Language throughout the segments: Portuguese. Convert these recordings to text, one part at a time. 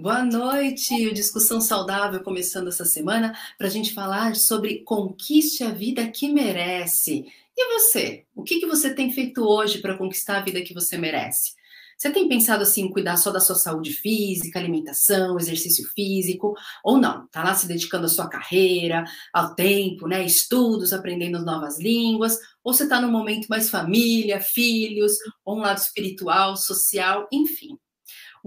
Boa noite, Discussão Saudável começando essa semana para a gente falar sobre conquiste a vida que merece. E você? O que, que você tem feito hoje para conquistar a vida que você merece? Você tem pensado assim, em cuidar só da sua saúde física, alimentação, exercício físico, ou não? Tá lá se dedicando à sua carreira, ao tempo, né? Estudos, aprendendo novas línguas, ou você está no momento mais família, filhos, ou um lado espiritual, social, enfim.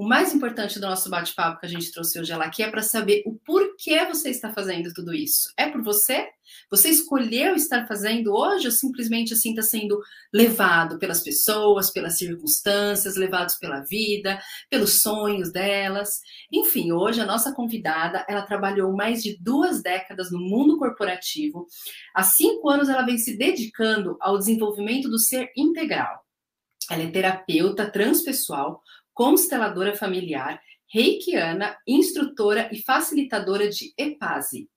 O mais importante do nosso bate-papo que a gente trouxe hoje aqui é para saber o porquê você está fazendo tudo isso. É por você? Você escolheu estar fazendo hoje ou simplesmente assim está sendo levado pelas pessoas, pelas circunstâncias, levados pela vida, pelos sonhos delas? Enfim, hoje a nossa convidada, ela trabalhou mais de duas décadas no mundo corporativo. Há cinco anos ela vem se dedicando ao desenvolvimento do ser integral. Ela é terapeuta transpessoal, consteladora familiar, reikiana, instrutora e facilitadora de EPASE.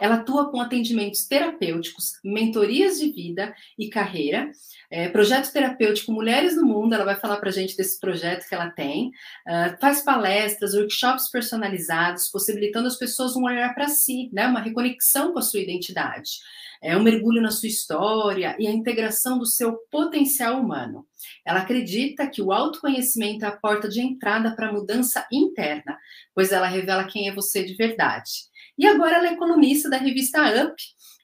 Ela atua com atendimentos terapêuticos, mentorias de vida e carreira, é, projeto terapêutico Mulheres no Mundo. Ela vai falar para a gente desse projeto que ela tem. Uh, faz palestras, workshops personalizados, possibilitando as pessoas um olhar para si, né, uma reconexão com a sua identidade é um mergulho na sua história e a integração do seu potencial humano. Ela acredita que o autoconhecimento é a porta de entrada para a mudança interna, pois ela revela quem é você de verdade. E agora ela é colunista da revista Up,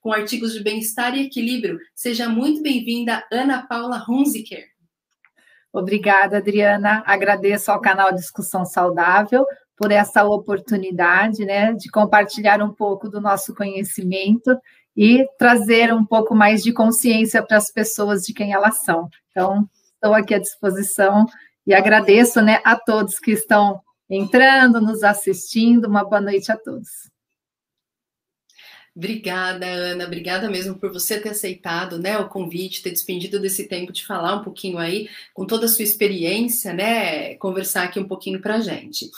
com artigos de bem-estar e equilíbrio. Seja muito bem-vinda, Ana Paula Hunziker. Obrigada, Adriana. Agradeço ao canal Discussão Saudável por essa oportunidade, né, de compartilhar um pouco do nosso conhecimento e trazer um pouco mais de consciência para as pessoas de quem elas são. Então, estou aqui à disposição e agradeço né, a todos que estão entrando, nos assistindo. Uma boa noite a todos. Obrigada, Ana. Obrigada mesmo por você ter aceitado né, o convite, ter despendido desse tempo de falar um pouquinho aí, com toda a sua experiência, né? Conversar aqui um pouquinho para a gente.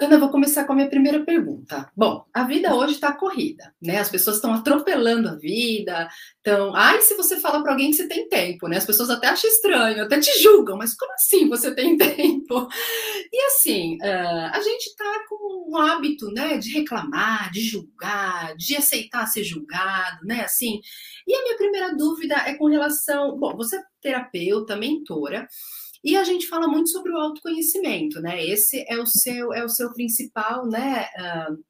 Ana, vou começar com a minha primeira pergunta. Bom, a vida hoje está corrida, né? As pessoas estão atropelando a vida. Então, ai, se você fala para alguém que você tem tempo, né? As pessoas até acham estranho, até te julgam, mas como assim você tem tempo? E assim, uh, a gente está com um hábito, né, de reclamar, de julgar, de aceitar ser julgado, né? Assim. E a minha primeira dúvida é com relação, bom, você é terapeuta, mentora. E a gente fala muito sobre o autoconhecimento, né? Esse é o seu é o seu principal, né? Uh,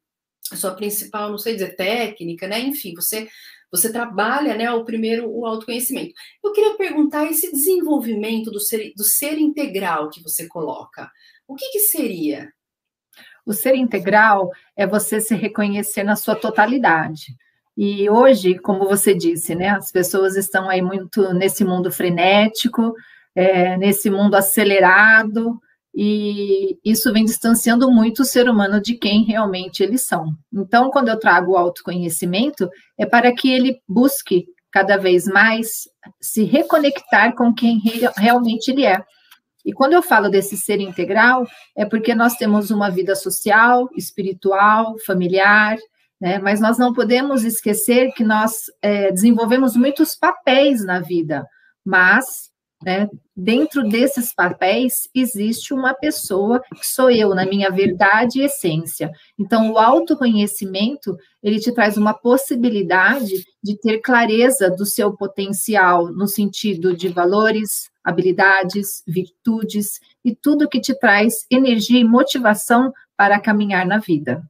a sua principal, não sei dizer técnica, né? Enfim, você você trabalha, né? O primeiro o autoconhecimento. Eu queria perguntar esse desenvolvimento do ser do ser integral que você coloca. O que, que seria? O ser integral é você se reconhecer na sua totalidade. E hoje, como você disse, né, as pessoas estão aí muito nesse mundo frenético, é, nesse mundo acelerado, e isso vem distanciando muito o ser humano de quem realmente eles são. Então, quando eu trago o autoconhecimento, é para que ele busque cada vez mais se reconectar com quem realmente ele é. E quando eu falo desse ser integral, é porque nós temos uma vida social, espiritual, familiar, né? mas nós não podemos esquecer que nós é, desenvolvemos muitos papéis na vida, mas né? Dentro desses papéis existe uma pessoa que sou eu, na minha verdade e essência. Então, o autoconhecimento ele te traz uma possibilidade de ter clareza do seu potencial no sentido de valores, habilidades, virtudes e tudo que te traz energia e motivação para caminhar na vida.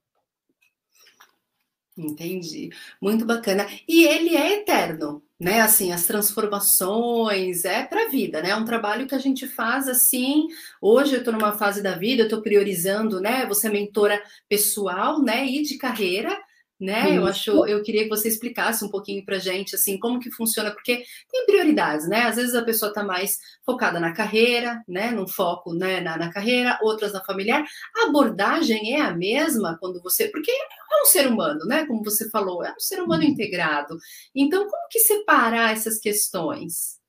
Entendi. Muito bacana. E ele é eterno, né? Assim, as transformações é para a vida, né? É um trabalho que a gente faz assim. Hoje eu estou numa fase da vida, eu estou priorizando, né? Você é mentora pessoal, né? E de carreira né? Isso. Eu acho, eu queria que você explicasse um pouquinho para gente, assim, como que funciona, porque tem prioridades, né? Às vezes a pessoa está mais focada na carreira, né? Num foco, né? Na, na, carreira, outras na familiar. A abordagem é a mesma quando você, porque é um ser humano, né? Como você falou, é um ser humano uhum. integrado. Então, como que separar essas questões?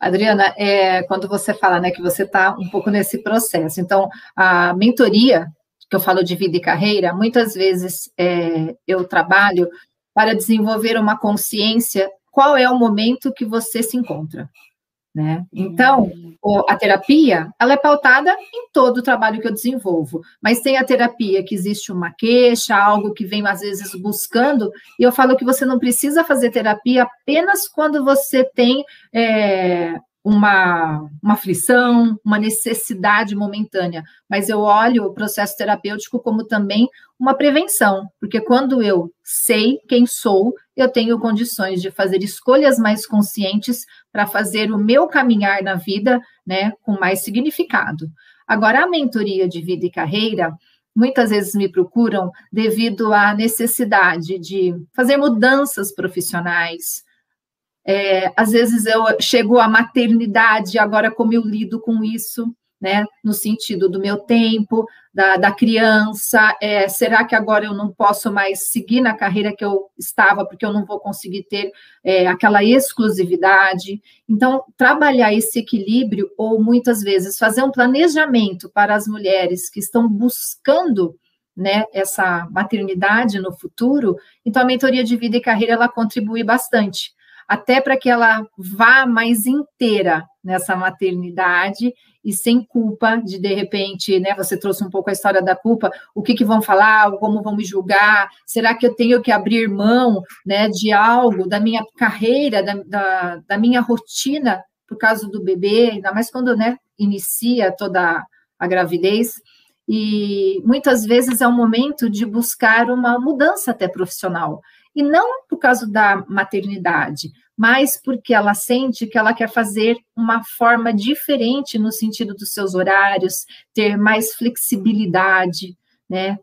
Adriana, é, quando você fala né, que você está um pouco nesse processo, então a mentoria que eu falo de vida e carreira, muitas vezes é, eu trabalho para desenvolver uma consciência qual é o momento que você se encontra. Né? Então, a terapia, ela é pautada em todo o trabalho que eu desenvolvo, mas tem a terapia que existe uma queixa, algo que vem às vezes buscando, e eu falo que você não precisa fazer terapia apenas quando você tem é, uma, uma aflição, uma necessidade momentânea, mas eu olho o processo terapêutico como também uma prevenção, porque quando eu sei quem sou, eu tenho condições de fazer escolhas mais conscientes para fazer o meu caminhar na vida, né, com mais significado. Agora, a mentoria de vida e carreira, muitas vezes me procuram devido à necessidade de fazer mudanças profissionais, é, às vezes eu chego à maternidade, agora como eu lido com isso, né? No sentido do meu tempo, da, da criança, é, será que agora eu não posso mais seguir na carreira que eu estava, porque eu não vou conseguir ter é, aquela exclusividade? Então, trabalhar esse equilíbrio, ou muitas vezes fazer um planejamento para as mulheres que estão buscando né, essa maternidade no futuro, então a mentoria de vida e carreira ela contribui bastante até para que ela vá mais inteira nessa maternidade e sem culpa de de repente, né? Você trouxe um pouco a história da culpa, o que, que vão falar, como vão me julgar, será que eu tenho que abrir mão, né, de algo da minha carreira, da, da, da minha rotina por causa do bebê, ainda mais quando, né, inicia toda a gravidez. E muitas vezes é um momento de buscar uma mudança até profissional e não por causa da maternidade, mas porque ela sente que ela quer fazer uma forma diferente no sentido dos seus horários, ter mais flexibilidade, né?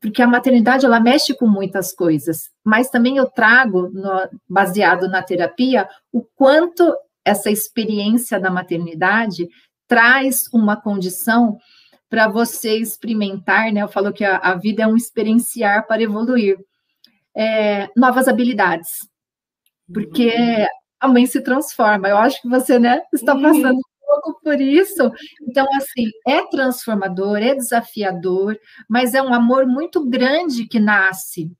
Porque a maternidade ela mexe com muitas coisas, mas também eu trago, no, baseado na terapia, o quanto essa experiência da maternidade traz uma condição para você experimentar, né? Eu falo que a, a vida é um experienciar para evoluir é, novas habilidades, porque a mãe se transforma. Eu acho que você né, está uhum. passando um pouco por isso. Então, assim, é transformador, é desafiador, mas é um amor muito grande que nasce.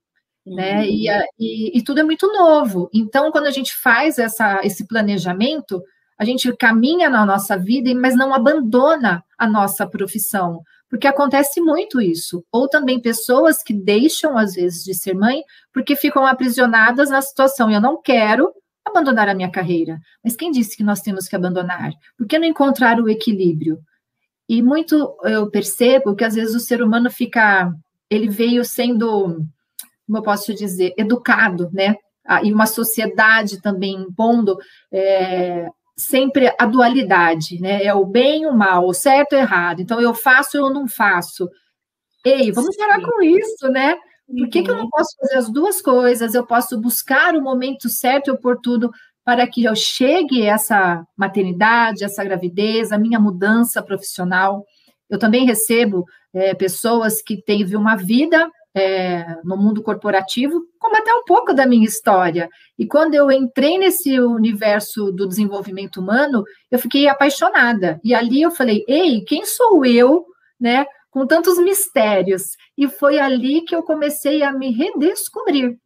Né? E, e, e tudo é muito novo. Então, quando a gente faz essa, esse planejamento, a gente caminha na nossa vida, mas não abandona a nossa profissão, porque acontece muito isso. Ou também pessoas que deixam, às vezes, de ser mãe, porque ficam aprisionadas na situação. Eu não quero abandonar a minha carreira. Mas quem disse que nós temos que abandonar? Por que não encontrar o equilíbrio? E muito eu percebo que, às vezes, o ser humano fica. Ele veio sendo, como eu posso dizer, educado, né? Ah, e uma sociedade também impondo é, sempre a dualidade, né? É o bem e o mal, o certo e o errado. Então, eu faço ou eu não faço. Ei, vamos Sim. parar com isso, né? Por que, uhum. que eu não uhum. posso fazer as duas coisas? Eu posso buscar o momento certo e oportuno para que eu chegue essa maternidade, essa gravidez, a minha mudança profissional. Eu também recebo é, pessoas que têm uma vida é, no mundo corporativo, como até um pouco da minha história. E quando eu entrei nesse universo do desenvolvimento humano, eu fiquei apaixonada. E ali eu falei: ei, quem sou eu, né? Com tantos mistérios. E foi ali que eu comecei a me redescobrir.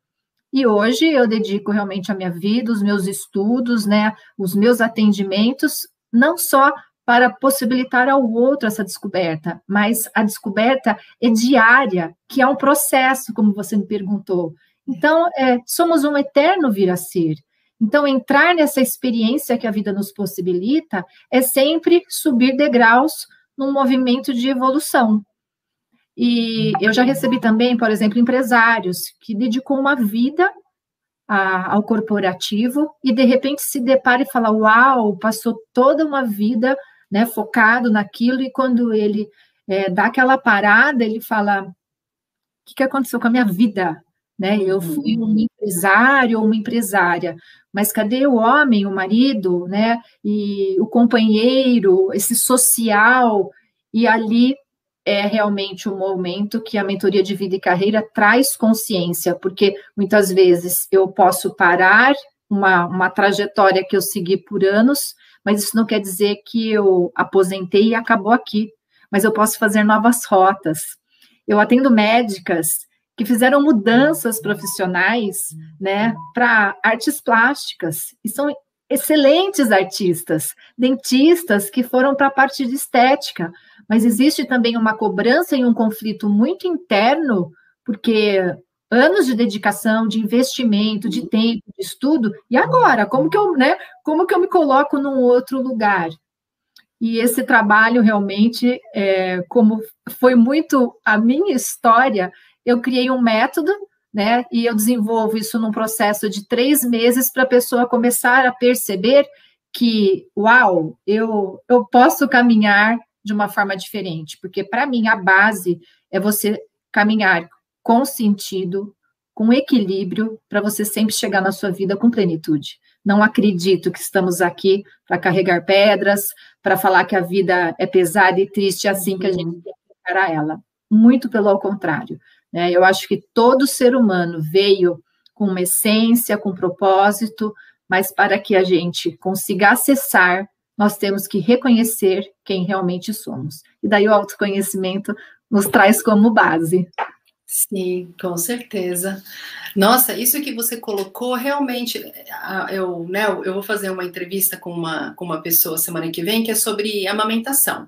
E hoje eu dedico realmente a minha vida, os meus estudos, né, os meus atendimentos, não só para possibilitar ao outro essa descoberta, mas a descoberta é diária, que é um processo, como você me perguntou. Então, é, somos um eterno vir a ser. Então, entrar nessa experiência que a vida nos possibilita é sempre subir degraus num movimento de evolução. E eu já recebi também, por exemplo, empresários que dedicou uma vida a, ao corporativo e de repente se depara e fala: Uau, passou toda uma vida né, focado naquilo, e quando ele é, dá aquela parada, ele fala: o que, que aconteceu com a minha vida? Né? Eu fui um empresário ou uma empresária, mas cadê o homem, o marido, né? E o companheiro, esse social? E ali é realmente o um momento que a mentoria de vida e carreira traz consciência, porque muitas vezes eu posso parar uma, uma trajetória que eu segui por anos, mas isso não quer dizer que eu aposentei e acabou aqui, mas eu posso fazer novas rotas. Eu atendo médicas que fizeram mudanças profissionais, né, para artes plásticas, e são excelentes artistas, dentistas que foram para a parte de estética, mas existe também uma cobrança e um conflito muito interno, porque anos de dedicação, de investimento, de tempo, de estudo, e agora, como que eu, né, como que eu me coloco num outro lugar? E esse trabalho realmente, é, como foi muito a minha história, eu criei um método, né? E eu desenvolvo isso num processo de três meses para a pessoa começar a perceber que, uau, eu, eu posso caminhar de uma forma diferente, porque para mim a base é você caminhar com sentido, com equilíbrio, para você sempre chegar na sua vida com plenitude. Não acredito que estamos aqui para carregar pedras, para falar que a vida é pesada e triste, é assim que a gente tem que encarar ela. Muito pelo contrário. Né? Eu acho que todo ser humano veio com uma essência, com um propósito, mas para que a gente consiga acessar, nós temos que reconhecer quem realmente somos. E daí o autoconhecimento nos traz como base. Sim, com certeza. Nossa, isso que você colocou realmente, eu, né, eu vou fazer uma entrevista com uma, com uma pessoa semana que vem que é sobre amamentação.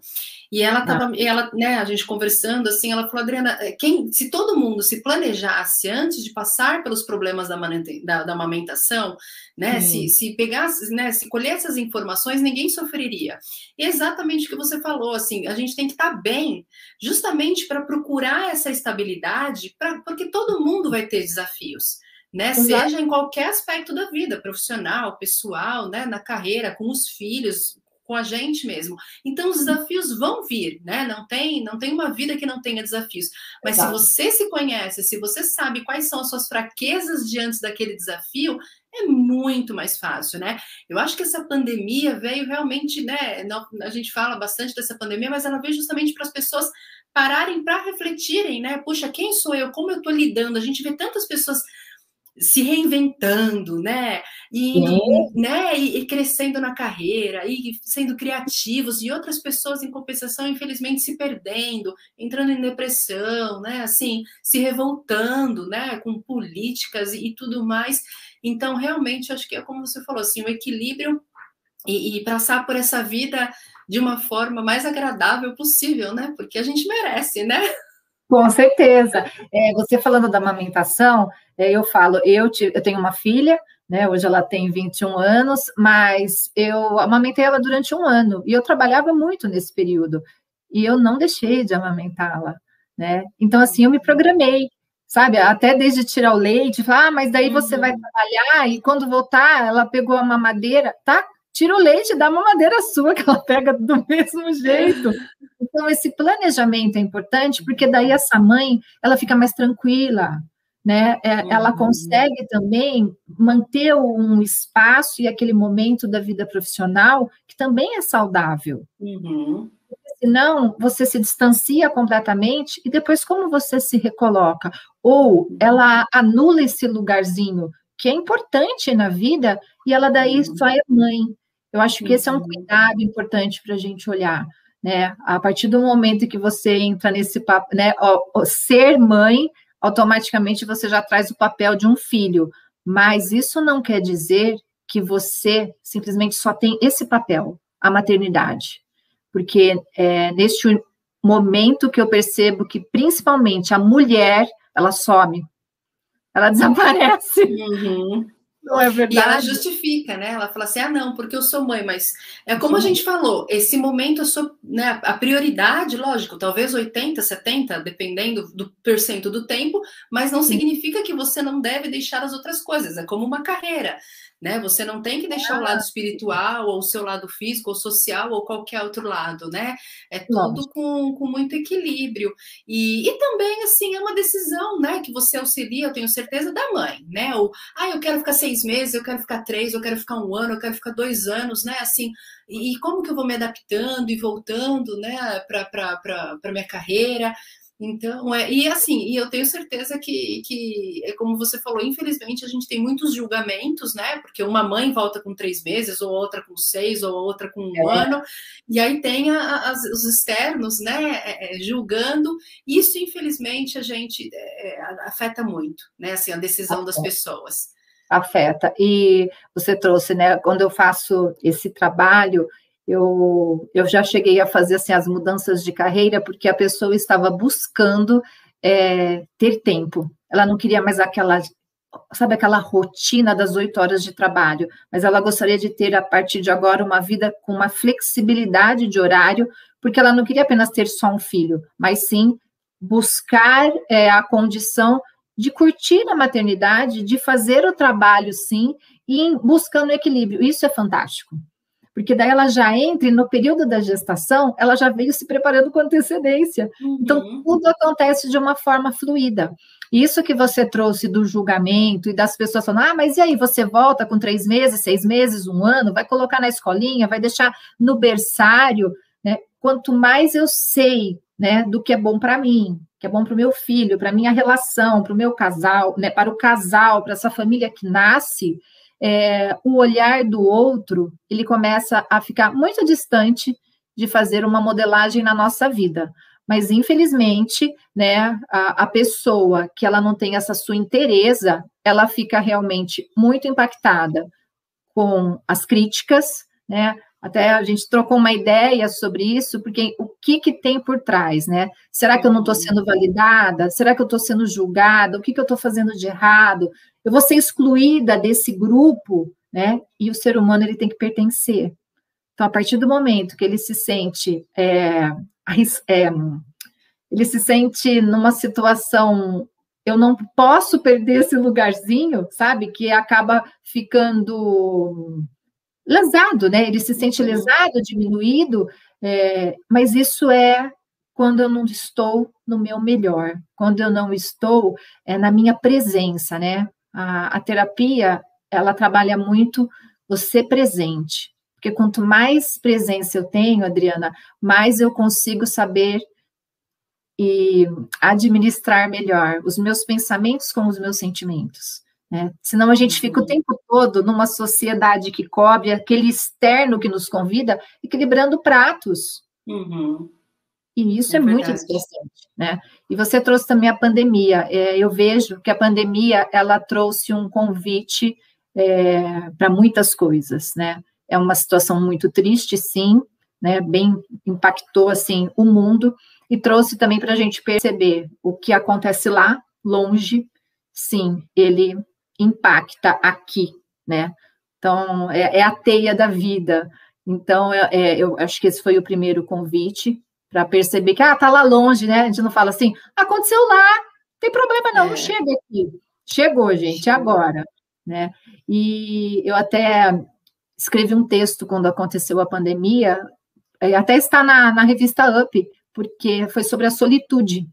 E ela estava, ah. ela, né, a gente conversando assim, ela falou, Adriana, eh, quem, se todo mundo se planejasse antes de passar pelos problemas da, da, da amamentação, né, se, se pegasse, né, se colher essas informações, ninguém sofreria. E é exatamente o que você falou, assim, a gente tem que estar tá bem, justamente para procurar essa estabilidade, pra, porque todo mundo vai ter desafios. Né, seja em qualquer aspecto da vida, profissional, pessoal, né, na carreira, com os filhos, com a gente mesmo. Então os desafios vão vir, né? Não tem, não tem uma vida que não tenha desafios. Mas Exato. se você se conhece, se você sabe quais são as suas fraquezas diante daquele desafio, é muito mais fácil, né? Eu acho que essa pandemia veio realmente, né? A gente fala bastante dessa pandemia, mas ela veio justamente para as pessoas pararem para refletirem, né? Puxa, quem sou eu? Como eu estou lidando? A gente vê tantas pessoas se reinventando, né? E, né? E, e, crescendo na carreira, e sendo criativos, e outras pessoas, em compensação, infelizmente, se perdendo, entrando em depressão, né? Assim, se revoltando, né? Com políticas e, e tudo mais. Então, realmente, acho que é como você falou, assim, o equilíbrio e, e passar por essa vida de uma forma mais agradável possível, né? Porque a gente merece, né? Com certeza. É, você falando da amamentação, é, eu falo, eu, te, eu tenho uma filha, né? Hoje ela tem 21 anos, mas eu amamentei ela durante um ano e eu trabalhava muito nesse período e eu não deixei de amamentá-la, né? Então, assim, eu me programei, sabe? Até desde tirar o leite, falar, ah, mas daí você vai uhum. trabalhar e quando voltar, ela pegou a mamadeira, tá? Tira o leite da mamadeira sua, que ela pega do mesmo jeito. Então, esse planejamento é importante, porque daí essa mãe, ela fica mais tranquila, né? É, ela uhum. consegue também manter um espaço e aquele momento da vida profissional que também é saudável. Uhum. Senão, você se distancia completamente e depois como você se recoloca? Ou ela anula esse lugarzinho que é importante na vida e ela daí uhum. só é mãe. Eu acho que esse é um uhum. cuidado importante para a gente olhar, né? A partir do momento que você entra nesse papo, né? Ó, ser mãe, automaticamente você já traz o papel de um filho, mas isso não quer dizer que você simplesmente só tem esse papel, a maternidade, porque é neste momento que eu percebo que principalmente a mulher ela some, ela desaparece. Uhum. Não é verdade. E ela justifica, né? Ela fala assim: ah, não, porque eu sou mãe, mas é como a gente falou, esse momento eu sou, né, a prioridade, lógico, talvez 80, 70, dependendo do percento do tempo, mas não significa que você não deve deixar as outras coisas, é como uma carreira né? Você não tem que deixar o lado espiritual, ou o seu lado físico, ou social, ou qualquer outro lado, né? É tudo com, com muito equilíbrio. E, e também, assim, é uma decisão, né? Que você auxilia, eu tenho certeza, da mãe, né? Ou, ah, eu quero ficar seis meses, eu quero ficar três, eu quero ficar um ano, eu quero ficar dois anos, né? Assim, e, e como que eu vou me adaptando e voltando, né, para minha carreira? Então, é, e assim, e eu tenho certeza que, que, é como você falou, infelizmente a gente tem muitos julgamentos, né? Porque uma mãe volta com três meses, ou outra com seis, ou outra com um é. ano, e aí tem a, as, os externos, né, é, é julgando. Isso, infelizmente, a gente é, afeta muito, né? Assim, a decisão das pessoas. afeta. E você trouxe, né? Quando eu faço esse trabalho, eu, eu já cheguei a fazer assim, as mudanças de carreira porque a pessoa estava buscando é, ter tempo. Ela não queria mais aquela, sabe, aquela rotina das oito horas de trabalho, mas ela gostaria de ter, a partir de agora, uma vida com uma flexibilidade de horário, porque ela não queria apenas ter só um filho, mas sim buscar é, a condição de curtir a maternidade, de fazer o trabalho, sim, e buscando equilíbrio. Isso é fantástico porque daí ela já entra e no período da gestação, ela já veio se preparando com antecedência. Então, uhum. Então, tudo acontece de uma forma fluida. Isso que você trouxe do julgamento e das pessoas falando, ah, mas e aí, você volta com três meses, seis meses, um ano, vai colocar na escolinha, vai deixar no berçário, né? Quanto mais eu sei, né, do que é bom para mim, que é bom para o meu filho, para minha relação, para o meu casal, né, para o casal, para essa família que nasce, é, o olhar do outro ele começa a ficar muito distante de fazer uma modelagem na nossa vida. Mas, infelizmente, né, a, a pessoa que ela não tem essa sua inteireza, ela fica realmente muito impactada com as críticas, né? Até a gente trocou uma ideia sobre isso, porque o que, que tem por trás, né? Será que eu não estou sendo validada? Será que eu estou sendo julgada? O que, que eu estou fazendo de errado? Eu vou ser excluída desse grupo, né? E o ser humano ele tem que pertencer. Então, a partir do momento que ele se sente é, é, ele se sente numa situação eu não posso perder esse lugarzinho, sabe? Que acaba ficando lesado, né? Ele se sente uhum. lesado, diminuído, é, mas isso é quando eu não estou no meu melhor, quando eu não estou é, na minha presença, né? A, a terapia, ela trabalha muito você presente, porque quanto mais presença eu tenho, Adriana, mais eu consigo saber e administrar melhor os meus pensamentos com os meus sentimentos. Né? Senão a gente fica o tempo todo numa sociedade que cobre aquele externo que nos convida, equilibrando pratos. Uhum. E isso é, é muito interessante, né? E você trouxe também a pandemia. É, eu vejo que a pandemia ela trouxe um convite é, para muitas coisas, né? É uma situação muito triste, sim, né? Bem impactou assim o mundo e trouxe também para a gente perceber o que acontece lá longe. Sim, ele impacta aqui, né? Então, é, é a teia da vida. Então, é, é, eu acho que esse foi o primeiro convite para perceber que, ah, tá lá longe, né? A gente não fala assim, aconteceu lá, não tem problema não, não é. chega aqui. Chegou, gente, agora, né? E eu até escrevi um texto quando aconteceu a pandemia, até está na, na revista Up, porque foi sobre a solitude,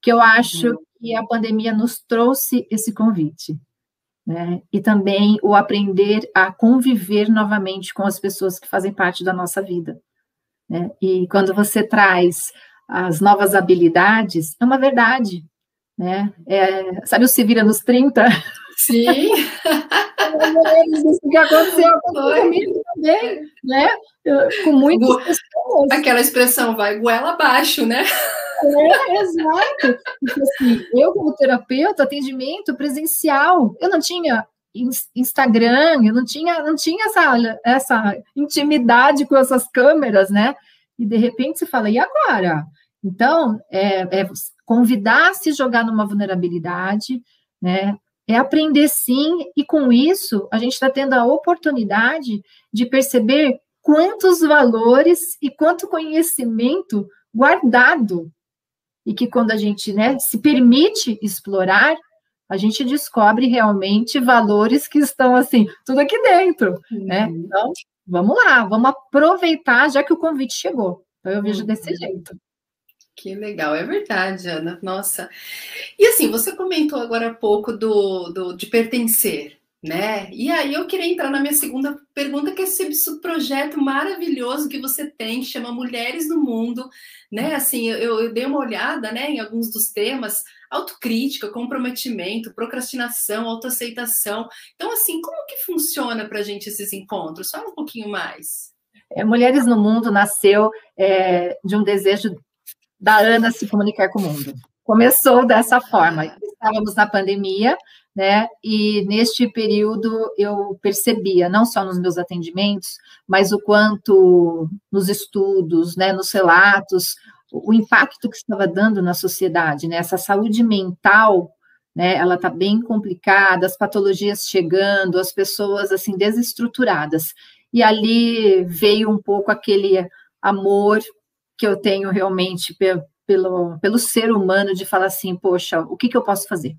que eu acho uhum. que a pandemia nos trouxe esse convite né? E também o aprender a conviver novamente com as pessoas que fazem parte da nossa vida. Né? E quando você traz as novas habilidades, é uma verdade. Né? É, sabe o Se Vira nos 30? Sim. Isso que aconteceu comigo também, né? Com muitas pessoas. Aquela expressão vai goela abaixo, né? É, exato. Assim, eu, como terapeuta, atendimento presencial, eu não tinha Instagram, eu não tinha, não tinha essa, essa intimidade com essas câmeras, né? E de repente você fala, e agora? Então, é, é convidar a se jogar numa vulnerabilidade, né? É aprender sim, e com isso a gente está tendo a oportunidade de perceber quantos valores e quanto conhecimento guardado e que quando a gente né, se permite explorar, a gente descobre realmente valores que estão assim, tudo aqui dentro, uhum. né? Então, vamos lá, vamos aproveitar já que o convite chegou. Então, eu vejo uhum. desse jeito. Que legal, é verdade, Ana. Nossa. E assim, você comentou agora há pouco do, do de pertencer, né? E aí eu queria entrar na minha segunda pergunta, que é sobre esse projeto maravilhoso que você tem, que chama Mulheres no Mundo, né? Assim, eu, eu dei uma olhada, né, em alguns dos temas, autocrítica, comprometimento, procrastinação, autoaceitação. Então, assim, como que funciona para a gente esses encontros? Fala um pouquinho mais. É, Mulheres no Mundo nasceu é, de um desejo da Ana se comunicar com o mundo. Começou dessa forma. Estávamos na pandemia, né? E neste período eu percebia, não só nos meus atendimentos, mas o quanto nos estudos, né, nos relatos, o impacto que estava dando na sociedade, né? Essa saúde mental, né? Ela está bem complicada, as patologias chegando, as pessoas assim desestruturadas. E ali veio um pouco aquele amor que eu tenho realmente pelo, pelo ser humano de falar assim, poxa, o que, que eu posso fazer?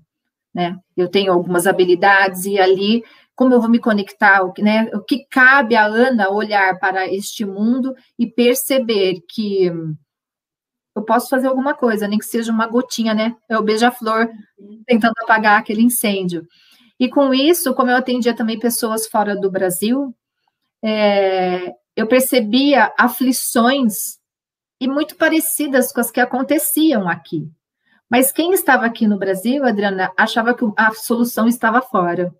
Né? Eu tenho algumas habilidades e ali como eu vou me conectar, né? O que cabe a Ana olhar para este mundo e perceber que eu posso fazer alguma coisa, nem que seja uma gotinha, né? É o beija-flor tentando apagar aquele incêndio. E com isso, como eu atendia também pessoas fora do Brasil, é, eu percebia aflições e muito parecidas com as que aconteciam aqui. Mas quem estava aqui no Brasil, Adriana, achava que a solução estava fora.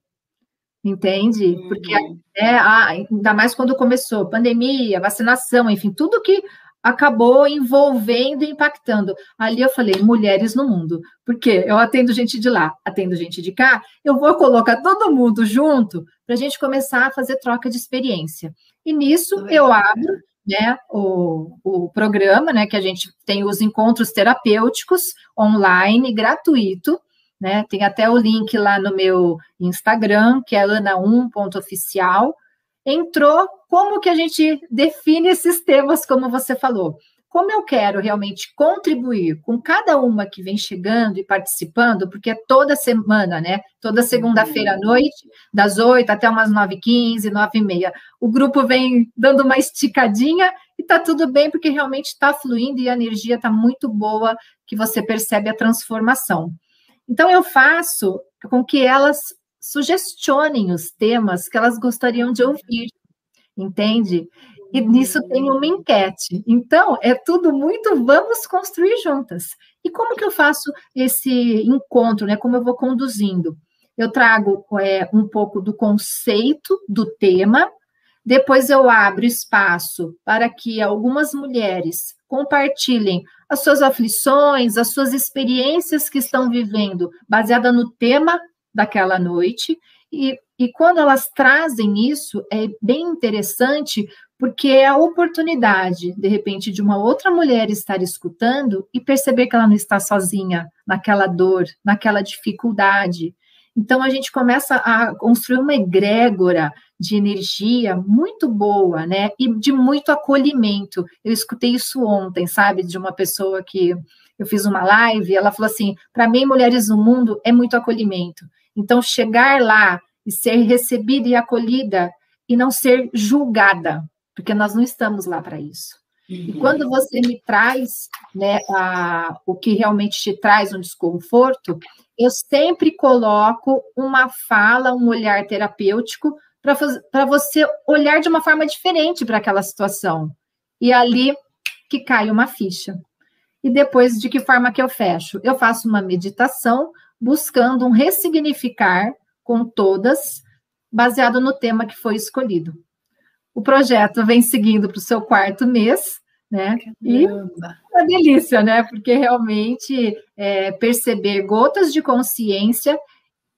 Entende? Porque é, ainda mais quando começou pandemia, vacinação, enfim, tudo que acabou envolvendo e impactando. Ali eu falei, mulheres no mundo, porque eu atendo gente de lá, atendo gente de cá, eu vou colocar todo mundo junto para a gente começar a fazer troca de experiência. E nisso eu abro né, o, o programa, né, que a gente tem os encontros terapêuticos online, gratuito, né, tem até o link lá no meu Instagram, que é ana1.oficial, entrou, como que a gente define esses temas, como você falou? Como eu quero realmente contribuir com cada uma que vem chegando e participando, porque é toda semana, né? Toda segunda-feira à noite, das 8 até umas 9h15, 9h30. O grupo vem dando uma esticadinha e tá tudo bem, porque realmente está fluindo e a energia está muito boa, que você percebe a transformação. Então, eu faço com que elas sugestionem os temas que elas gostariam de ouvir, entende? E nisso tem uma enquete. Então, é tudo muito vamos construir juntas. E como que eu faço esse encontro, né? Como eu vou conduzindo? Eu trago é, um pouco do conceito do tema, depois eu abro espaço para que algumas mulheres compartilhem as suas aflições, as suas experiências que estão vivendo, baseada no tema daquela noite. E, e quando elas trazem isso, é bem interessante, porque é a oportunidade, de repente, de uma outra mulher estar escutando e perceber que ela não está sozinha naquela dor, naquela dificuldade. Então, a gente começa a construir uma egrégora de energia muito boa, né? E de muito acolhimento. Eu escutei isso ontem, sabe? De uma pessoa que eu fiz uma live, ela falou assim: para mim, mulheres no mundo é muito acolhimento. Então, chegar lá e ser recebida e acolhida e não ser julgada, porque nós não estamos lá para isso. Uhum. E quando você me traz né, a, o que realmente te traz um desconforto, eu sempre coloco uma fala, um olhar terapêutico para você olhar de uma forma diferente para aquela situação. E ali que cai uma ficha. E depois, de que forma que eu fecho? Eu faço uma meditação buscando um ressignificar com todas, baseado no tema que foi escolhido. O projeto vem seguindo para o seu quarto mês, né? E uma delícia, né? Porque realmente é, perceber gotas de consciência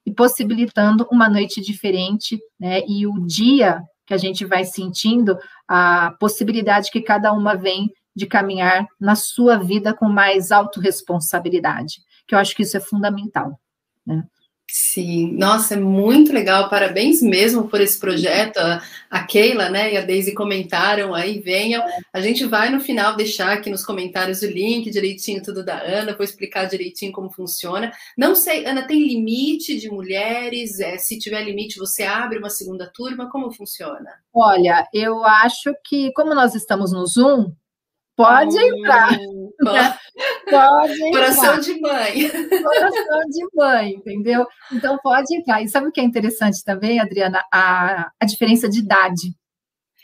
e possibilitando uma noite diferente, né? E o dia que a gente vai sentindo a possibilidade que cada uma vem de caminhar na sua vida com mais autorresponsabilidade que eu acho que isso é fundamental. Né? Sim, nossa, é muito legal, parabéns mesmo por esse projeto. A, Keila né, e a Daisy comentaram aí, venham. A gente vai no final deixar aqui nos comentários o link direitinho, tudo da Ana, vou explicar direitinho como funciona. Não sei, Ana, tem limite de mulheres? É, se tiver limite, você abre uma segunda turma? Como funciona? Olha, eu acho que, como nós estamos no Zoom, pode hum, entrar. Pode. Coração de mãe. Coração de mãe, entendeu? Então pode entrar. E sabe o que é interessante também, Adriana? A, a diferença de idade,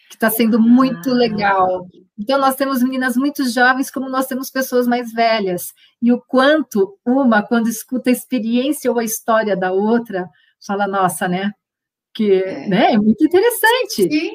que está sendo muito ah. legal. Então, nós temos meninas muito jovens, como nós temos pessoas mais velhas. E o quanto uma, quando escuta a experiência ou a história da outra, fala, nossa, né? Que é, né, é muito interessante. Sim.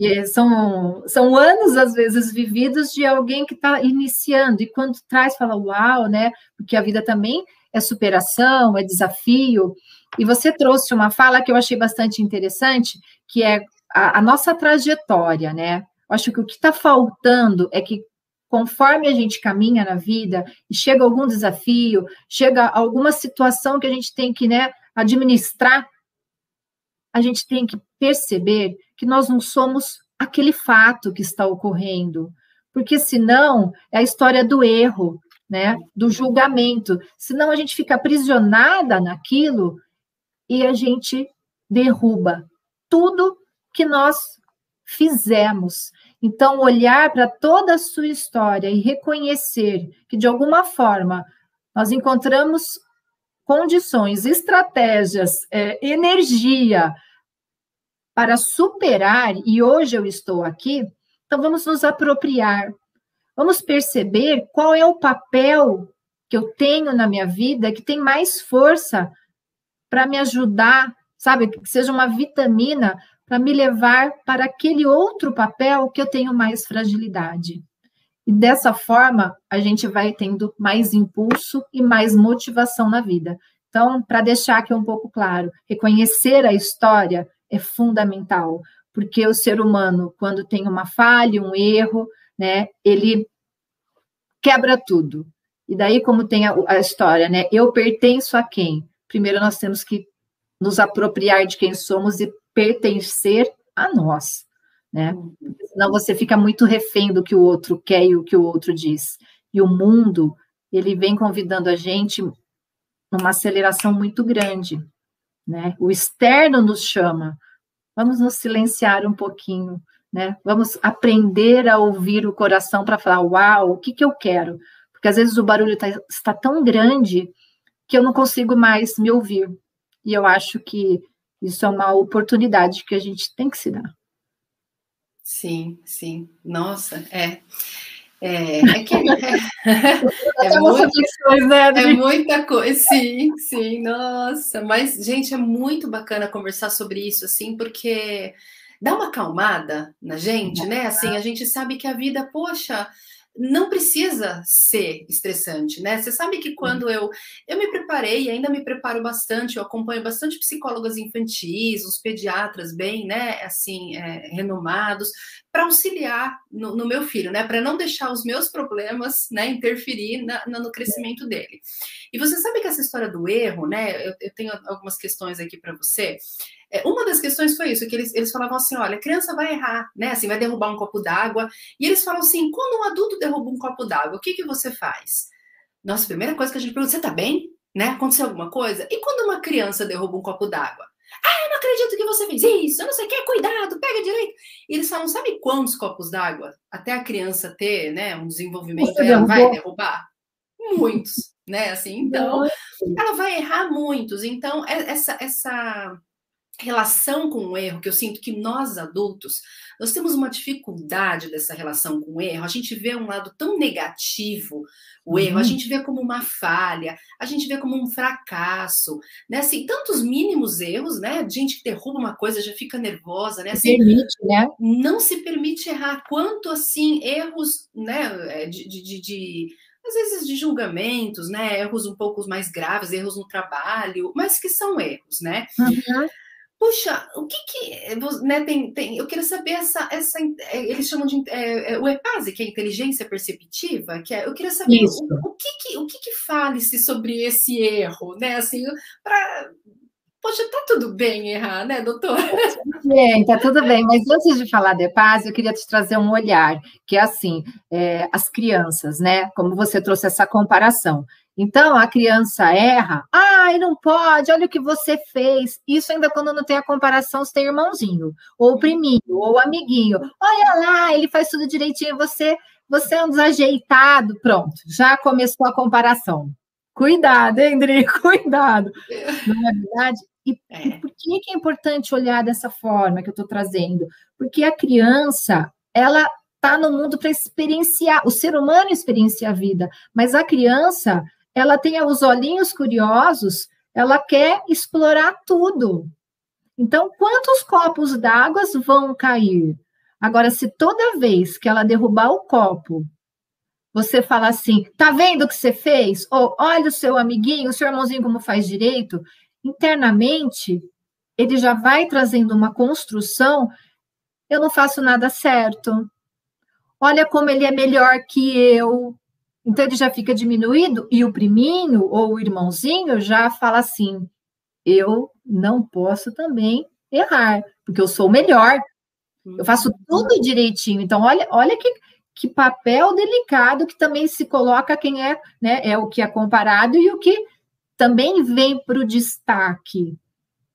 Porque são, são anos, às vezes, vividos de alguém que está iniciando, e quando traz, fala, uau, né? Porque a vida também é superação, é desafio. E você trouxe uma fala que eu achei bastante interessante, que é a, a nossa trajetória, né? Eu acho que o que está faltando é que conforme a gente caminha na vida e chega algum desafio, chega alguma situação que a gente tem que né, administrar, a gente tem que perceber que nós não somos aquele fato que está ocorrendo, porque senão é a história do erro, né, do julgamento, senão a gente fica aprisionada naquilo e a gente derruba tudo que nós fizemos. Então, olhar para toda a sua história e reconhecer que, de alguma forma, nós encontramos condições, estratégias, é, energia para superar, e hoje eu estou aqui, então vamos nos apropriar, vamos perceber qual é o papel que eu tenho na minha vida que tem mais força para me ajudar, sabe, que seja uma vitamina para me levar para aquele outro papel que eu tenho mais fragilidade. E dessa forma, a gente vai tendo mais impulso e mais motivação na vida. Então, para deixar aqui um pouco claro, reconhecer a história é fundamental, porque o ser humano, quando tem uma falha, um erro, né, ele quebra tudo. E daí, como tem a, a história, né, eu pertenço a quem? Primeiro, nós temos que nos apropriar de quem somos e pertencer a nós, né? Senão você fica muito refém do que o outro quer e o que o outro diz. E o mundo, ele vem convidando a gente numa aceleração muito grande, né? O externo nos chama. Vamos nos silenciar um pouquinho, né? Vamos aprender a ouvir o coração para falar, uau, o que que eu quero? Porque às vezes o barulho tá, está tão grande que eu não consigo mais me ouvir. E eu acho que isso é uma oportunidade que a gente tem que se dar. Sim, sim. Nossa, é. É, é que é, é, muito, né, é muita coisa, sim, sim, nossa, mas gente, é muito bacana conversar sobre isso, assim, porque dá uma acalmada na gente, né? Assim, a gente sabe que a vida, poxa, não precisa ser estressante, né? Você sabe que quando eu eu me preparei, ainda me preparo bastante, eu acompanho bastante psicólogas infantis, os pediatras bem, né, assim, é, renomados, para auxiliar no, no, meu filho, né, para não deixar os meus problemas, né, interferir na, na, no crescimento dele. E você sabe que essa história do erro, né, eu, eu tenho algumas questões aqui para você. É, uma das questões foi isso, que eles, eles falavam assim, olha, a criança vai errar, né? Assim, vai derrubar um copo d'água. E eles falam assim, quando um adulto derruba um copo d'água, o que, que você faz? Nossa, primeira coisa que a gente pergunta, você tá bem? Né? Aconteceu alguma coisa? E quando uma criança derruba um copo d'água? Ah, eu não acredito que você fez isso, eu não sei o que, cuidado, pega direito. E eles falam, sabe quantos copos d'água até a criança ter, né, um desenvolvimento, ela vai derrubar? Muitos, né, assim, então, ela vai errar muitos. Então, é, essa, essa relação com o erro, que eu sinto que nós adultos, nós temos uma dificuldade dessa relação com o erro. A gente vê um lado tão negativo o erro, a uhum. gente vê como uma falha, a gente vê como um fracasso, né? Assim, tantos mínimos erros, né? Gente que derruba uma coisa já fica nervosa, né? Assim, permite, né? Não se permite errar. Quanto assim erros, né? É, de, de, de às vezes de julgamentos, né? Erros um pouco mais graves, erros no trabalho, mas que são erros, né? Uhum. Puxa, o que que né, tem, tem, Eu queria saber essa, essa é, eles chamam de é, é, o EPASE, que é inteligência perceptiva, que é, eu queria saber o, o, que que o que que fale-se sobre esse erro, né? Assim, para Poxa, tá tudo bem errar, né, doutora? Bem, tá tudo bem. Mas antes de falar de paz, eu queria te trazer um olhar, que é assim, é, as crianças, né? Como você trouxe essa comparação. Então, a criança erra, ai, não pode, olha o que você fez. Isso ainda quando não tem a comparação, você tem irmãozinho, ou priminho, ou amiguinho. Olha lá, ele faz tudo direitinho, você, você é um desajeitado. Pronto, já começou a comparação. Cuidado, hein, André? Cuidado. Não é verdade? E, é. e por que, que é importante olhar dessa forma que eu estou trazendo? Porque a criança, ela está no mundo para experienciar, o ser humano experiencia a vida, mas a criança, ela tem os olhinhos curiosos, ela quer explorar tudo. Então, quantos copos d'água vão cair? Agora, se toda vez que ela derrubar o copo, você fala assim, tá vendo o que você fez? Ou olha o seu amiguinho, o seu irmãozinho como faz direito, internamente ele já vai trazendo uma construção. Eu não faço nada certo. Olha como ele é melhor que eu. Então ele já fica diminuído e o priminho ou o irmãozinho já fala assim: eu não posso também errar, porque eu sou o melhor. Eu faço uhum. tudo direitinho. Então, olha, olha que, que papel delicado que também se coloca quem é, né? É o que é comparado e o que também vem para o destaque,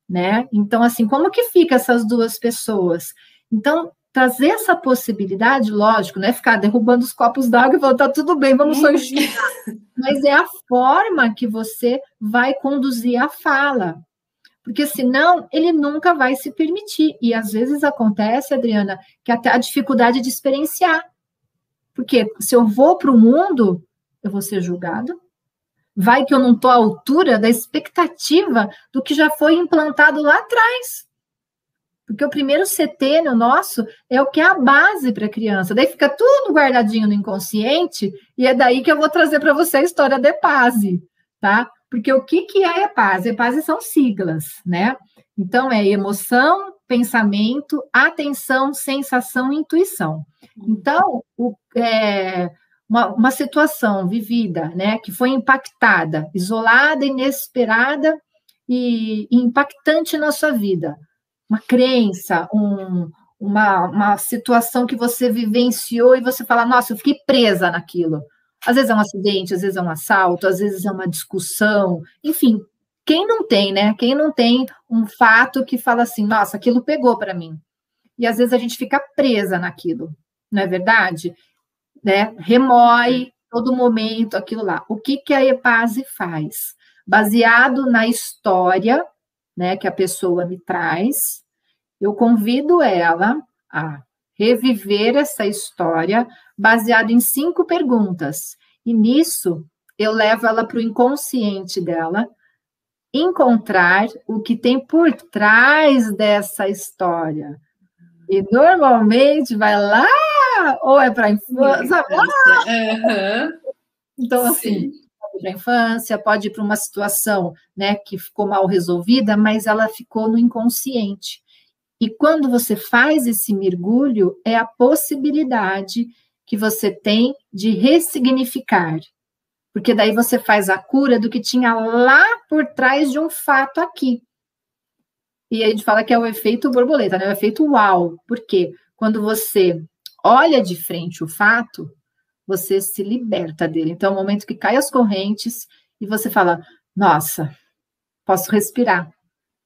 né? Então, assim, como que fica essas duas pessoas? Então, trazer essa possibilidade, lógico, né? Ficar derrubando os copos d'água e falar, tá tudo bem, vamos só enxugar. Mas é a forma que você vai conduzir a fala. Porque senão ele nunca vai se permitir. E às vezes acontece, Adriana, que até a dificuldade de experienciar. Porque se eu vou para o mundo, eu vou ser julgado. Vai que eu não estou à altura da expectativa do que já foi implantado lá atrás. Porque o primeiro CT no nosso é o que é a base para a criança. Daí fica tudo guardadinho no inconsciente, e é daí que eu vou trazer para você a história da EPASE, tá? Porque o que, que é a EPASE? EPASE são siglas, né? Então, é emoção, pensamento, atenção, sensação e intuição. Então, o, é, uma, uma situação vivida, né, que foi impactada, isolada, inesperada e, e impactante na sua vida uma crença, um, uma, uma situação que você vivenciou e você fala, nossa, eu fiquei presa naquilo. Às vezes é um acidente, às vezes é um assalto, às vezes é uma discussão, enfim. Quem não tem, né? Quem não tem um fato que fala assim, nossa, aquilo pegou para mim. E às vezes a gente fica presa naquilo, não é verdade? Né? Remói todo momento aquilo lá. O que, que a EPASE faz? Baseado na história né, que a pessoa me traz, eu convido ela a reviver essa história baseado em cinco perguntas. E nisso, eu levo ela para o inconsciente dela, encontrar o que tem por trás dessa história. E normalmente vai lá, ou é para a infância. Uhum. Então, assim, Sim para a infância, pode ir para uma situação né, que ficou mal resolvida, mas ela ficou no inconsciente. E quando você faz esse mergulho, é a possibilidade que você tem de ressignificar. Porque daí você faz a cura do que tinha lá por trás de um fato aqui. E a gente fala que é o efeito borboleta, né? O efeito uau. Porque quando você olha de frente o fato, você se liberta dele. Então, é o momento que cai as correntes e você fala: Nossa, posso respirar.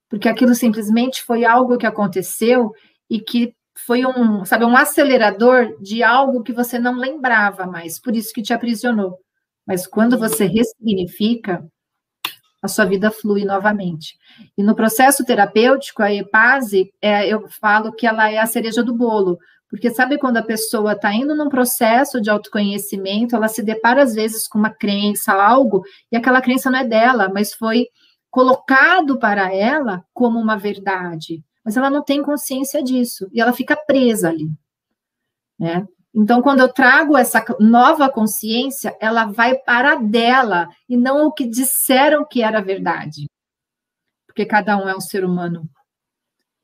Porque aquilo simplesmente foi algo que aconteceu e que foi um, sabe, um acelerador de algo que você não lembrava mais, por isso que te aprisionou. Mas quando você ressignifica, a sua vida flui novamente. E no processo terapêutico, a EPASE, é, eu falo que ela é a cereja do bolo, porque sabe quando a pessoa está indo num processo de autoconhecimento, ela se depara às vezes com uma crença, algo, e aquela crença não é dela, mas foi colocado para ela como uma verdade. Mas ela não tem consciência disso, e ela fica presa ali. Né? Então, quando eu trago essa nova consciência, ela vai para dela, e não o que disseram que era verdade. Porque cada um é um ser humano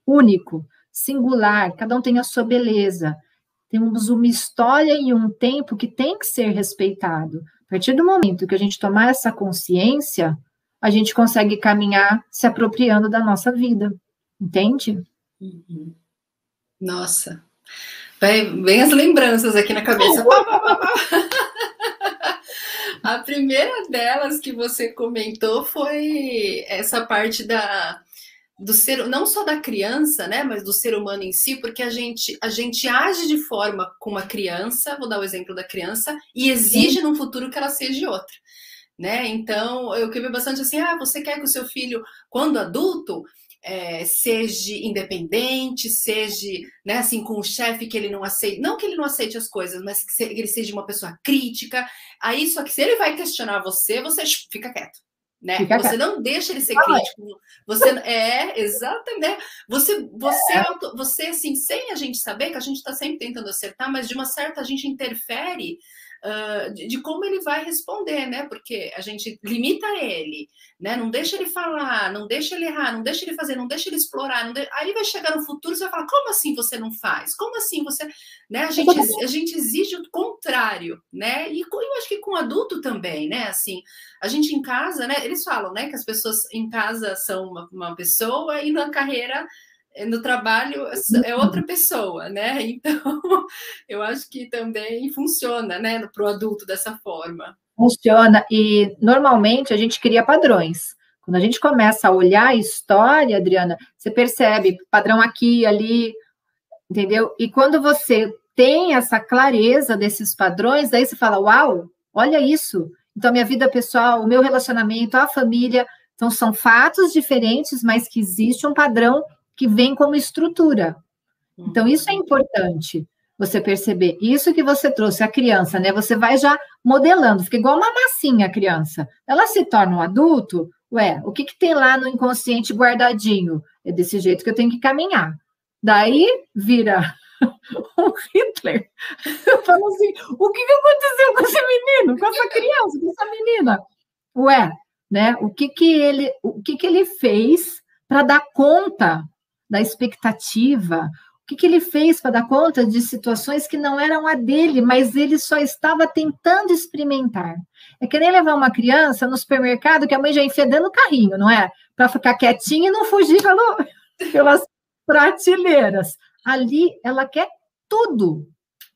único, singular, cada um tem a sua beleza. Temos uma história e um tempo que tem que ser respeitado. A partir do momento que a gente tomar essa consciência, a gente consegue caminhar se apropriando da nossa vida. Entende? Uhum. Nossa. Vem, vem as lembranças aqui na cabeça. a primeira delas que você comentou foi essa parte da do ser, não só da criança, né, mas do ser humano em si, porque a gente, a gente age de forma com uma criança, vou dar o exemplo da criança, e exige no futuro que ela seja outra, né? Então, eu queria bastante assim, ah, você quer que o seu filho, quando adulto, é, seja independente, seja, né, assim, com o chefe que ele não aceite, não que ele não aceite as coisas, mas que ele seja uma pessoa crítica. Aí, só que se ele vai questionar você, você fica quieto né? Fica você não deixa ele ser crítico. Você é exatamente. Né? Você, você, é. você assim, sem a gente saber que a gente está sempre tentando acertar, mas de uma certa a gente interfere uh, de, de, como ele vai responder, né? Porque a gente limita ele, né? Não deixa ele falar, não deixa ele errar, não deixa ele fazer, não deixa ele explorar. De... Aí vai chegar no futuro, você vai falar, como assim você não faz? Como assim você. Né? A, gente, a gente exige o contrário, né? E eu acho que com adulto também, né? Assim, a gente em casa, né? Eles falam, né, que as pessoas em casa são uma, uma pessoa e na carreira no trabalho é outra pessoa, né? Então, eu acho que também funciona, né, para o adulto dessa forma. Funciona, e normalmente a gente cria padrões. Quando a gente começa a olhar a história, Adriana, você percebe padrão aqui, ali, entendeu? E quando você tem essa clareza desses padrões, daí você fala: Uau, olha isso. Então, minha vida pessoal, o meu relacionamento, a família, então são fatos diferentes, mas que existe um padrão que vem como estrutura. Então, isso é uhum. importante você perceber. Isso que você trouxe, a criança, né? Você vai já modelando, fica igual uma massinha a criança. Ela se torna um adulto, ué, o que, que tem lá no inconsciente guardadinho? É desse jeito que eu tenho que caminhar. Daí vira um Hitler. Eu falo assim: o que, que aconteceu com esse menino, com essa criança, com essa menina? Ué, né? O que que ele, o que que ele fez para dar conta da expectativa. O que, que ele fez para dar conta de situações que não eram a dele, mas ele só estava tentando experimentar? É que nem levar uma criança no supermercado que a mãe já enfia dentro do carrinho, não é? Para ficar quietinha e não fugir pelo, pelas prateleiras. Ali ela quer tudo.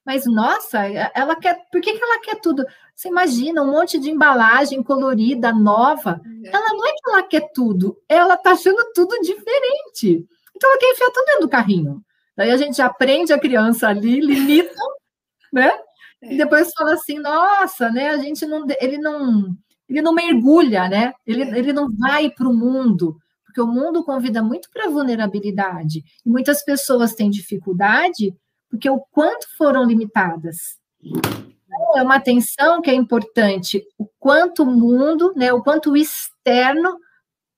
Mas, nossa, ela quer. Por que, que ela quer tudo? Você imagina um monte de embalagem colorida, nova. É. Ela não é que ela quer tudo, ela está achando tudo diferente. Então, ela quer enfiar tudo dentro do carrinho. Daí a gente aprende a criança ali, limita, né? E depois fala assim, nossa, né? A gente não, ele não, ele não mergulha, né? Ele, é. ele não vai para o mundo, porque o mundo convida muito para vulnerabilidade. E muitas pessoas têm dificuldade porque o quanto foram limitadas. Então, é uma atenção que é importante, o quanto o mundo, né? O quanto o externo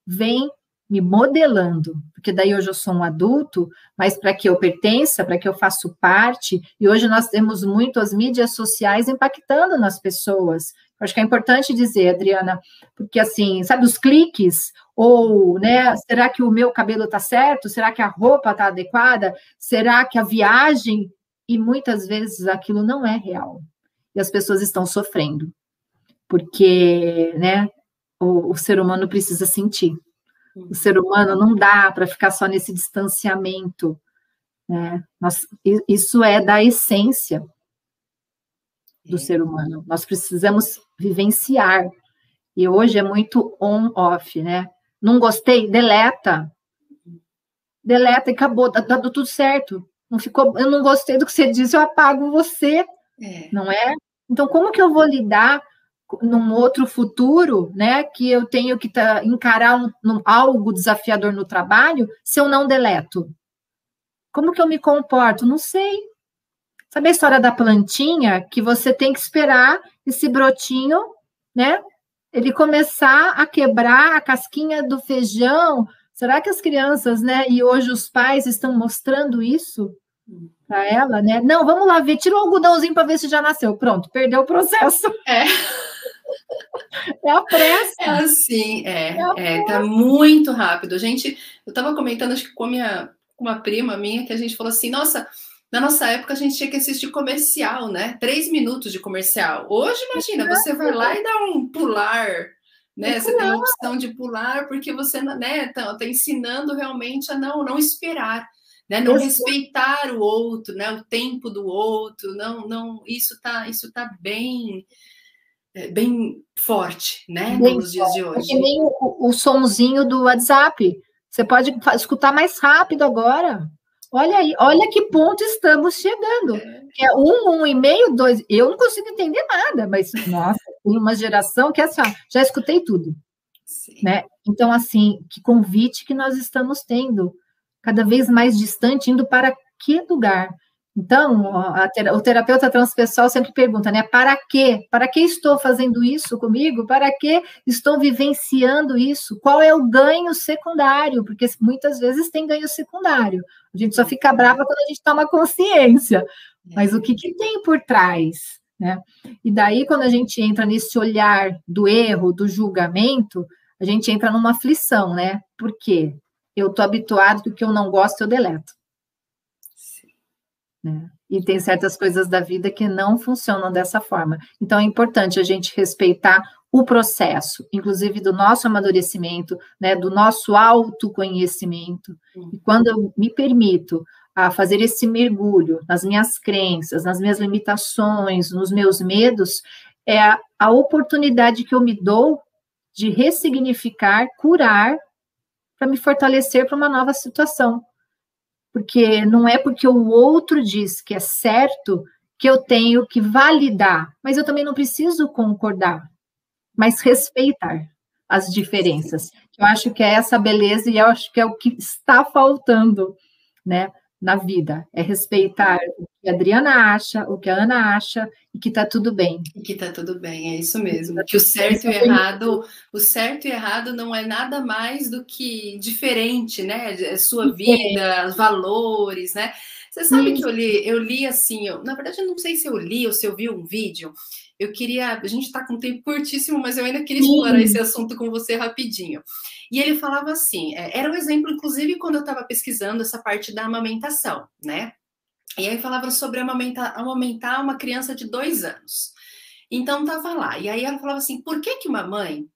vem me modelando, porque daí hoje eu sou um adulto, mas para que eu pertença, para que eu faça parte, e hoje nós temos muito as mídias sociais impactando nas pessoas. Eu acho que é importante dizer, Adriana, porque assim, sabe, os cliques, ou, né, será que o meu cabelo está certo? Será que a roupa está adequada? Será que a viagem? E muitas vezes aquilo não é real. E as pessoas estão sofrendo, porque, né, o, o ser humano precisa sentir. O ser humano não dá para ficar só nesse distanciamento. Né? Nós, isso é da essência do ser humano. Nós precisamos vivenciar. E hoje é muito on-off, né? Não gostei? Deleta. Deleta e acabou, tá, tá tudo certo. Não ficou, eu não gostei do que você disse, eu apago você. É. Não é? Então, como que eu vou lidar num outro futuro, né, que eu tenho que tá, encarar um, um, algo desafiador no trabalho, se eu não deleto? Como que eu me comporto? Não sei. Sabe a história da plantinha que você tem que esperar esse brotinho, né? Ele começar a quebrar a casquinha do feijão. Será que as crianças, né, e hoje os pais estão mostrando isso para ela, né? Não, vamos lá ver, tira o algodãozinho para ver se já nasceu. Pronto, perdeu o processo. É. É a pressa. É assim, é. É, é tá muito rápido. A gente, eu estava comentando acho que com, minha, com uma prima minha que a gente falou assim, nossa, na nossa época a gente tinha que assistir comercial, né? Três minutos de comercial. Hoje, imagina, você vai lá e dá um pular, né? Você tem a opção de pular porque você, né, tá, tá ensinando realmente a não, não esperar. Né, não respeitar o outro, né, o tempo do outro, não, não, isso tá, isso tá bem, bem forte, né, bem nos dias de hoje. É nem o, o somzinho do WhatsApp. Você pode escutar mais rápido agora. Olha aí, olha que ponto estamos chegando. É, é um, um e meio, dois. Eu não consigo entender nada, mas nossa, tem uma geração que é assim, ó, já escutei tudo. Sim. Né? Então, assim, que convite que nós estamos tendo, cada vez mais distante, indo para que lugar? Então, o terapeuta transpessoal sempre pergunta, né? Para quê? Para que estou fazendo isso comigo? Para que estou vivenciando isso? Qual é o ganho secundário? Porque muitas vezes tem ganho secundário. A gente só fica brava quando a gente toma consciência. Mas o que, que tem por trás? Né? E daí, quando a gente entra nesse olhar do erro, do julgamento, a gente entra numa aflição, né? Por quê? Eu estou habituado do que eu não gosto, eu deleto. Né? E tem certas coisas da vida que não funcionam dessa forma. Então é importante a gente respeitar o processo, inclusive do nosso amadurecimento, né, do nosso autoconhecimento. E quando eu me permito a fazer esse mergulho nas minhas crenças, nas minhas limitações, nos meus medos, é a, a oportunidade que eu me dou de ressignificar, curar, para me fortalecer para uma nova situação porque não é porque o outro diz que é certo que eu tenho que validar, mas eu também não preciso concordar, mas respeitar as diferenças. Eu acho que é essa beleza e eu acho que é o que está faltando, né? Na vida, é respeitar o que a Adriana acha, o que a Ana acha e que tá tudo bem. E que tá tudo bem, é isso mesmo. Que o certo e o errado, o certo e errado não é nada mais do que diferente, né? É sua vida, valores, né? Você sabe que eu li, eu li assim, eu, na verdade eu não sei se eu li ou se eu vi um vídeo. Eu queria, a gente está com um tempo curtíssimo, mas eu ainda queria explorar esse assunto com você rapidinho. E ele falava assim: é, era um exemplo, inclusive, quando eu estava pesquisando essa parte da amamentação, né? E aí falava sobre amamentar, amamentar uma criança de dois anos. Então tava lá. E aí ela falava assim: por que, que uma mãe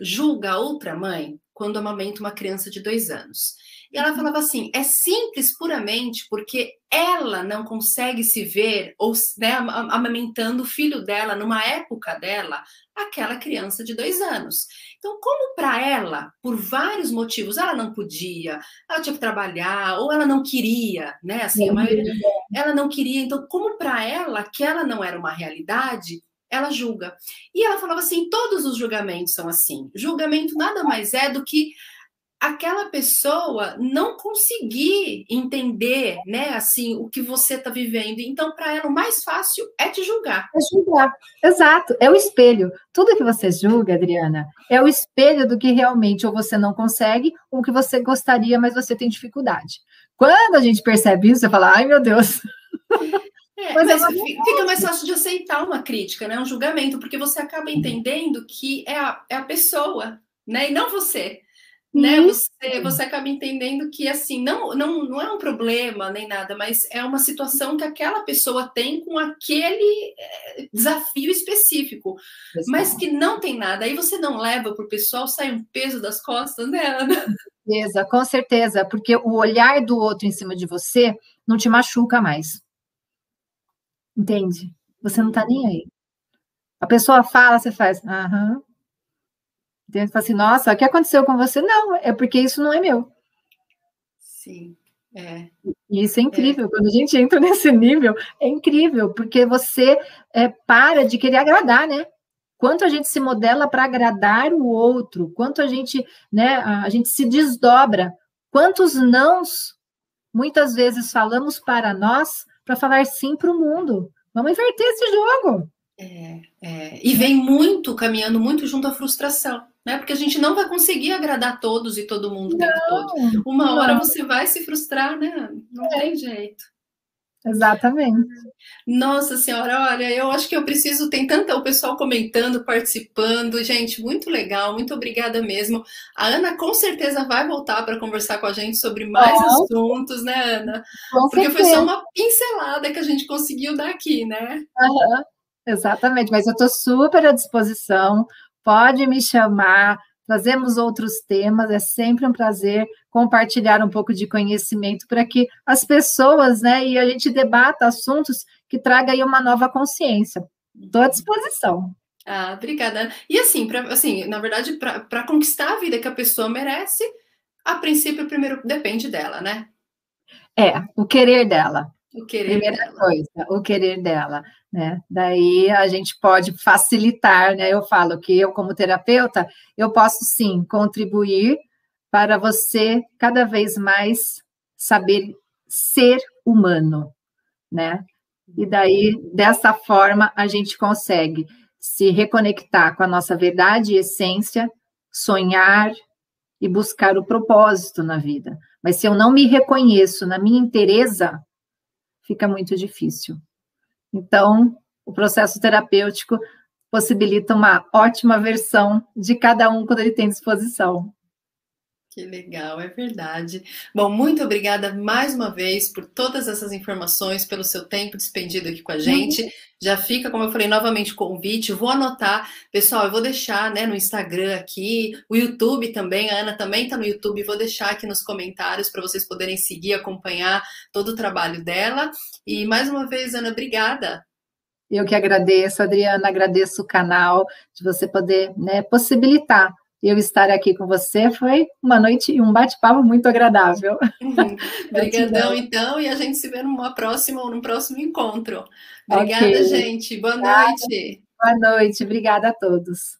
julga outra mãe quando amamenta uma criança de dois anos? E ela falava assim: é simples puramente porque ela não consegue se ver ou né, amamentando o filho dela numa época dela, aquela criança de dois anos. Então, como para ela, por vários motivos, ela não podia, ela tinha que trabalhar, ou ela não queria, né? Assim, a maioria, ela não queria. Então, como para ela, que ela não era uma realidade, ela julga. E ela falava assim: todos os julgamentos são assim. Julgamento nada mais é do que aquela pessoa não conseguir entender, né, assim, o que você está vivendo. Então, para ela, o mais fácil é te julgar. É julgar, exato. É o espelho. Tudo que você julga, Adriana, é o espelho do que realmente ou você não consegue, ou que você gostaria, mas você tem dificuldade. Quando a gente percebe isso, você fala, ai, meu Deus. É, mas, mas fica mais fácil de aceitar uma crítica, né? Um julgamento, porque você acaba entendendo que é a, é a pessoa, né? E não você né? Você, você acaba entendendo que assim não, não, não é um problema nem nada, mas é uma situação que aquela pessoa tem com aquele eh, desafio específico, Exato. mas que não tem nada. Aí você não leva para o pessoal, sai um peso das costas dela. Né? Com certeza, com certeza, porque o olhar do outro em cima de você não te machuca mais. Entende? Você não tá nem aí. A pessoa fala, você faz, aham, então, fala assim, nossa, o que aconteceu com você? Não, é porque isso não é meu. Sim, é. E isso é incrível, é. quando a gente entra nesse nível, é incrível, porque você é, para de querer agradar, né? Quanto a gente se modela para agradar o outro, quanto a gente, né, a gente se desdobra, quantos nãos muitas vezes falamos para nós para falar sim para o mundo. Vamos inverter esse jogo. É, é, e vem muito, caminhando muito junto à frustração né? Porque a gente não vai conseguir agradar todos e todo mundo o tempo todo. Uma hora você vai se frustrar, né? Não é. tem jeito. Exatamente. Nossa senhora, olha, eu acho que eu preciso, tem tanto o pessoal comentando, participando, gente, muito legal, muito obrigada mesmo. A Ana com certeza vai voltar para conversar com a gente sobre mais Nossa. assuntos, né, Ana? Com Porque certeza. foi só uma pincelada que a gente conseguiu dar aqui, né? Uhum. Exatamente, mas eu estou super à disposição pode me chamar, trazemos outros temas, é sempre um prazer compartilhar um pouco de conhecimento para que as pessoas, né, e a gente debata assuntos que traga aí uma nova consciência. Estou à disposição. Ah, obrigada. E assim, pra, assim na verdade, para conquistar a vida que a pessoa merece, a princípio, primeiro depende dela, né? É, o querer dela. O querer Primeira dela. coisa, o querer dela, né? Daí a gente pode facilitar, né? Eu falo que eu, como terapeuta, eu posso sim contribuir para você cada vez mais saber ser humano, né? E daí, dessa forma, a gente consegue se reconectar com a nossa verdade e essência, sonhar e buscar o propósito na vida. Mas se eu não me reconheço na minha inteireza, fica muito difícil. Então, o processo terapêutico possibilita uma ótima versão de cada um quando ele tem disposição. Que legal, é verdade. Bom, muito obrigada mais uma vez por todas essas informações, pelo seu tempo despendido aqui com a gente. Já fica, como eu falei, novamente convite. Vou anotar, pessoal, eu vou deixar né, no Instagram aqui, o YouTube também, a Ana também está no YouTube, vou deixar aqui nos comentários para vocês poderem seguir, acompanhar todo o trabalho dela. E mais uma vez, Ana, obrigada. Eu que agradeço, Adriana, agradeço o canal de você poder né, possibilitar eu estar aqui com você. Foi uma noite e um bate-papo muito agradável. Uhum. Obrigadão, então, e a gente se vê numa próxima ou num próximo encontro. Obrigada, okay. gente. Boa noite. Boa noite. Obrigada a todos.